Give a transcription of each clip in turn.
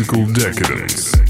musical decadence.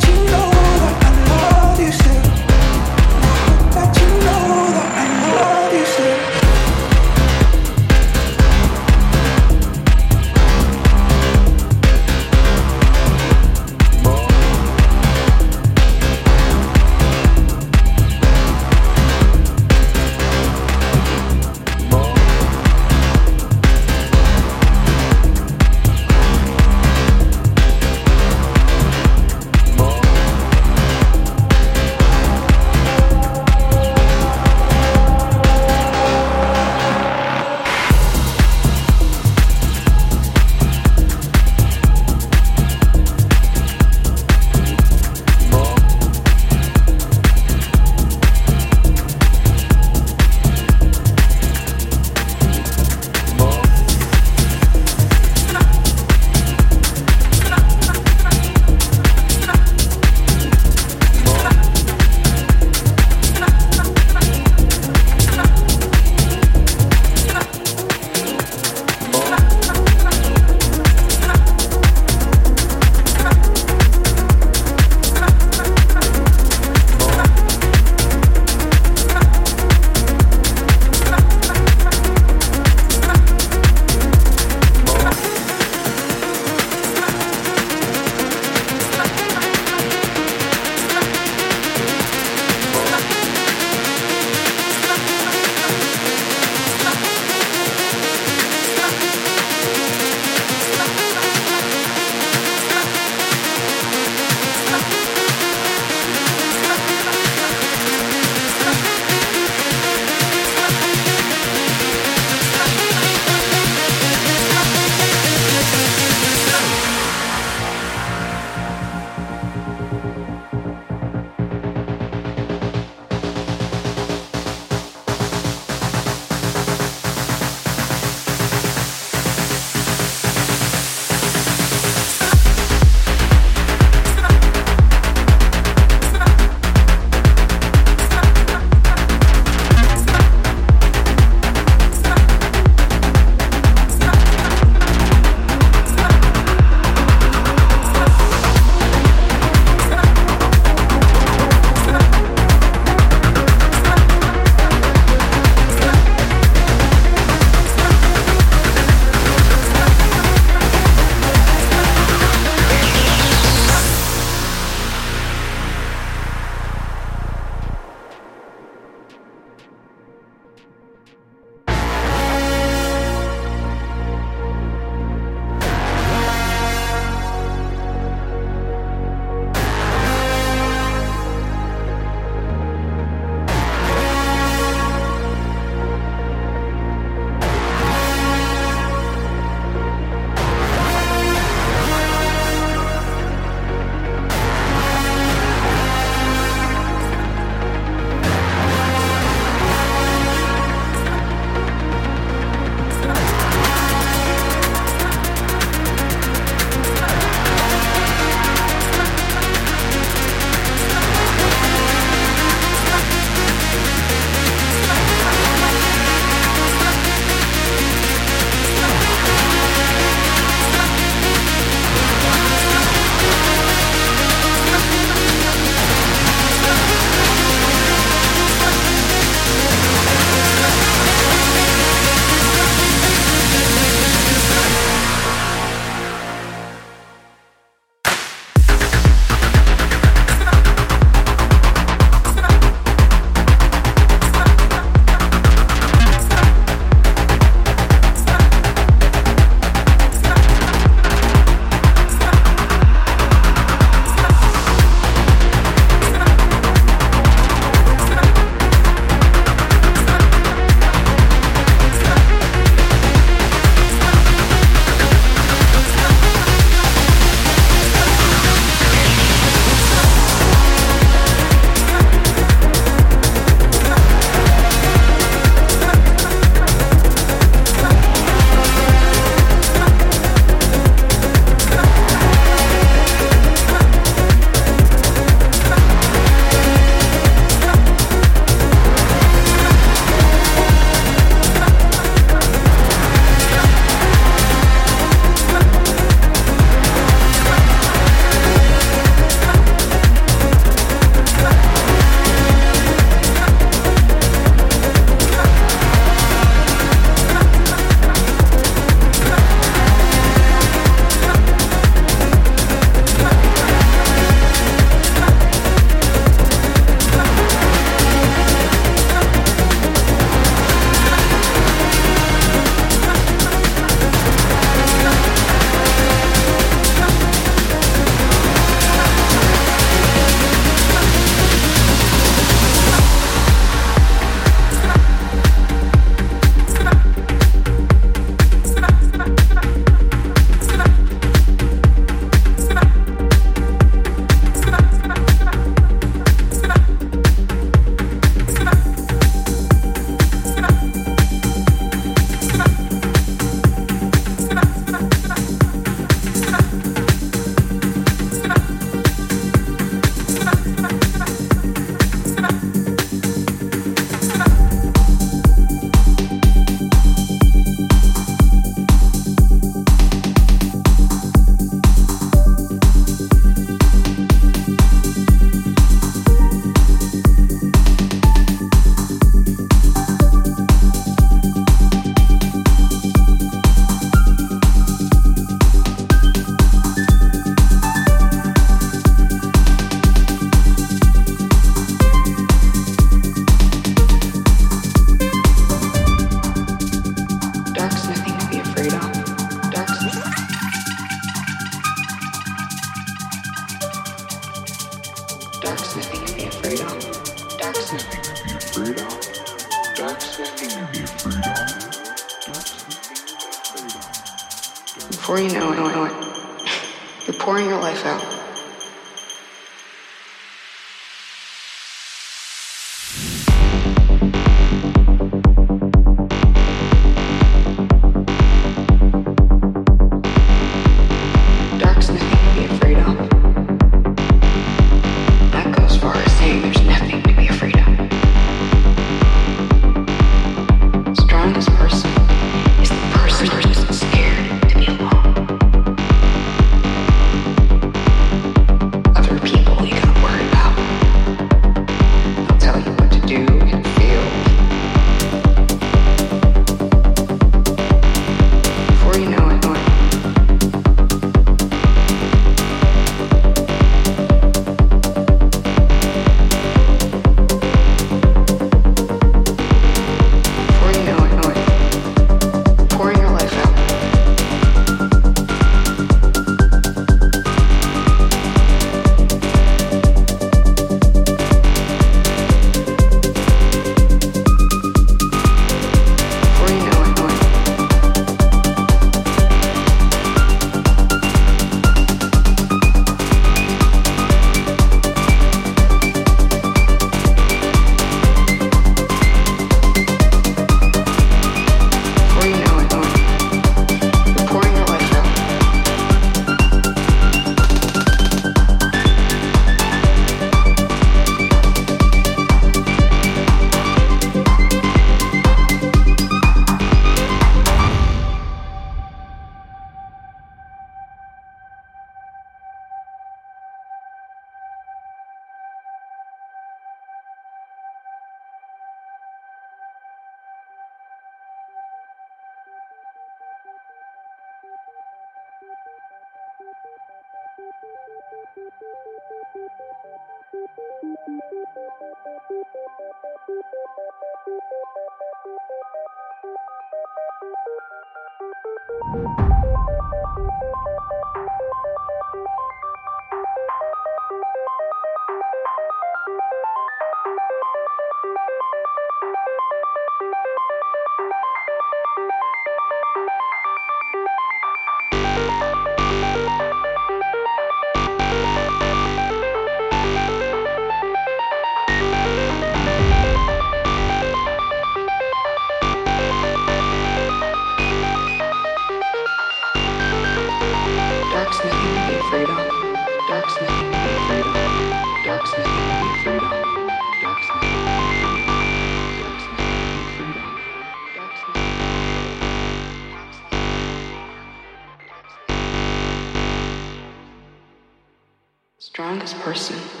person.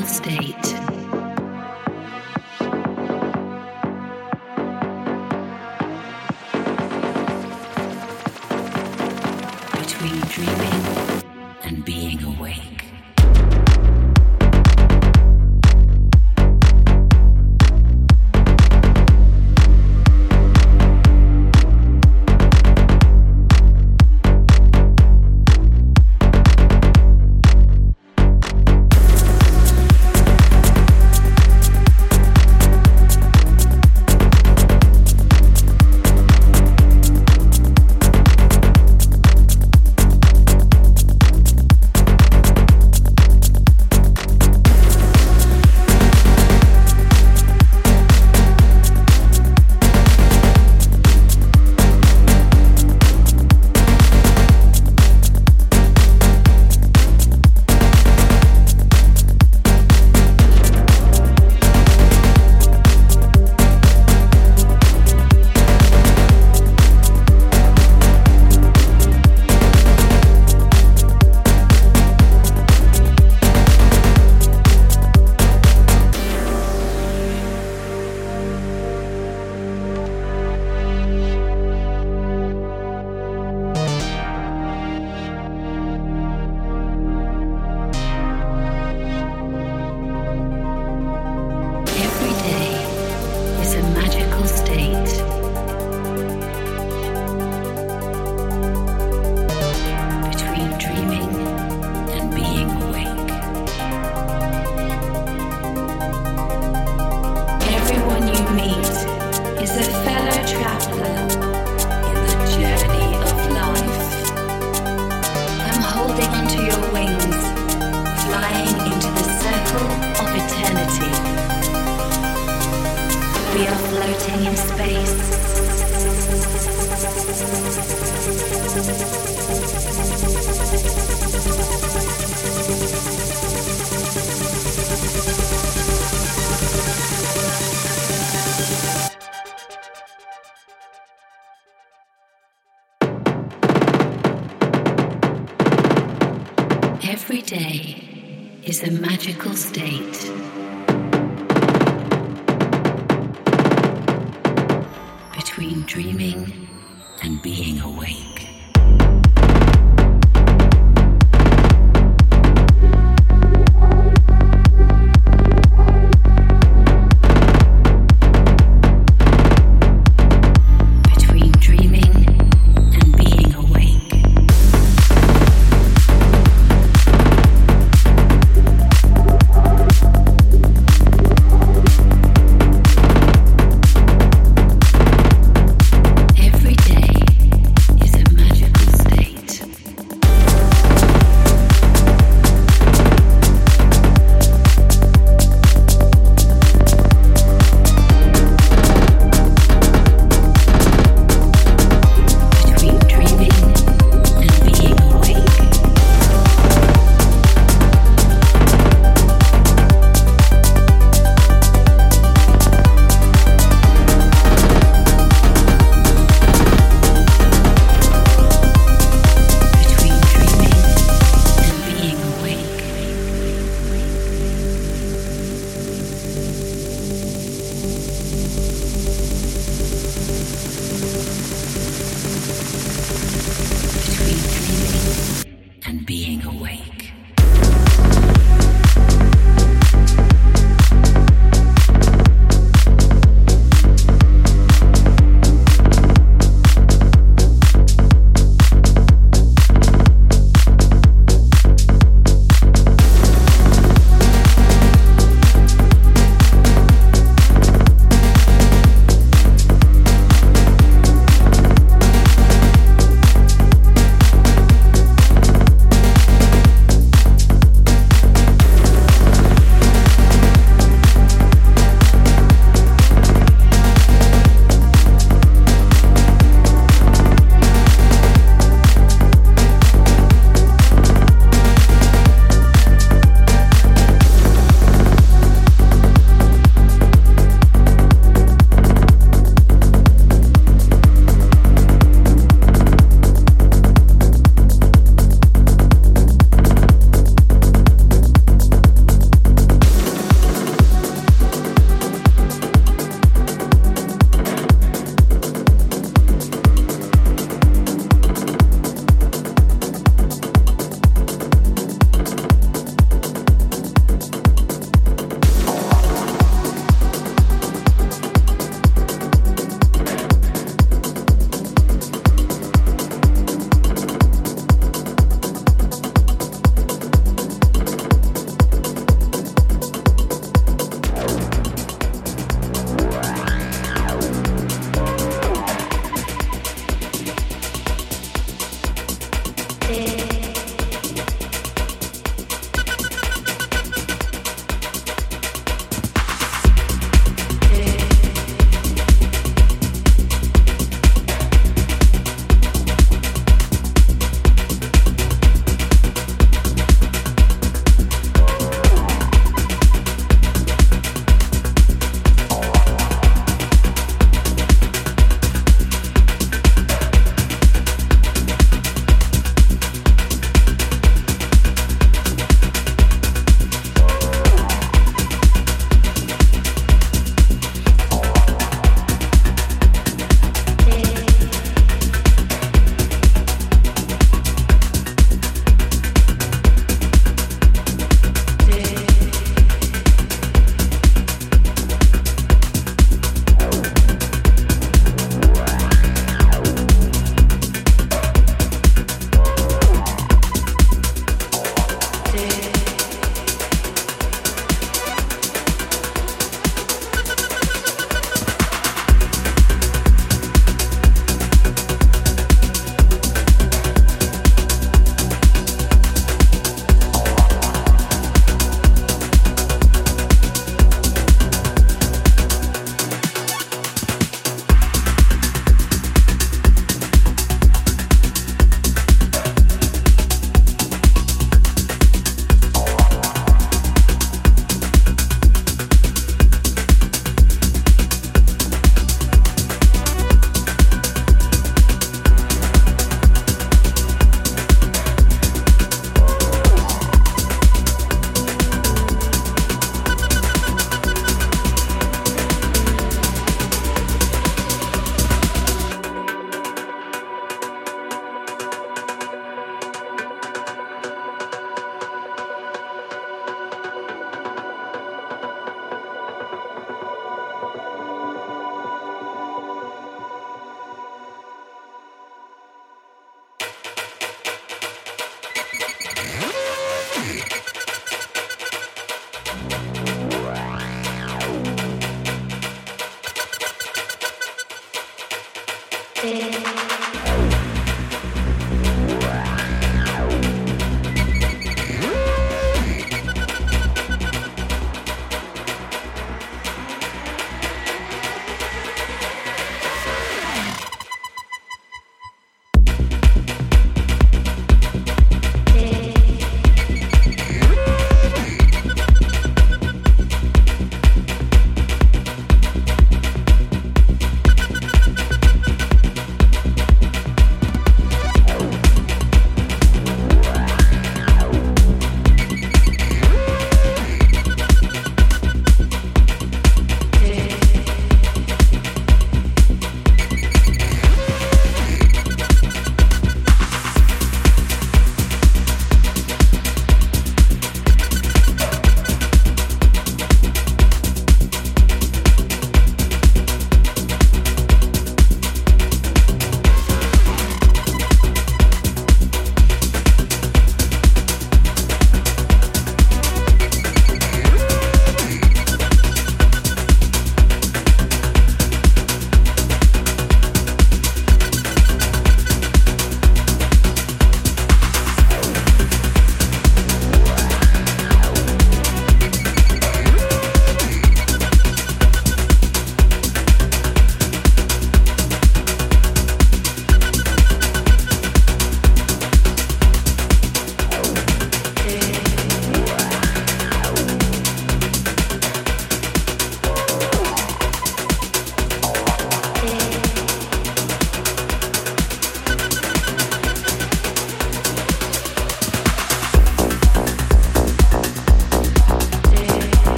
Every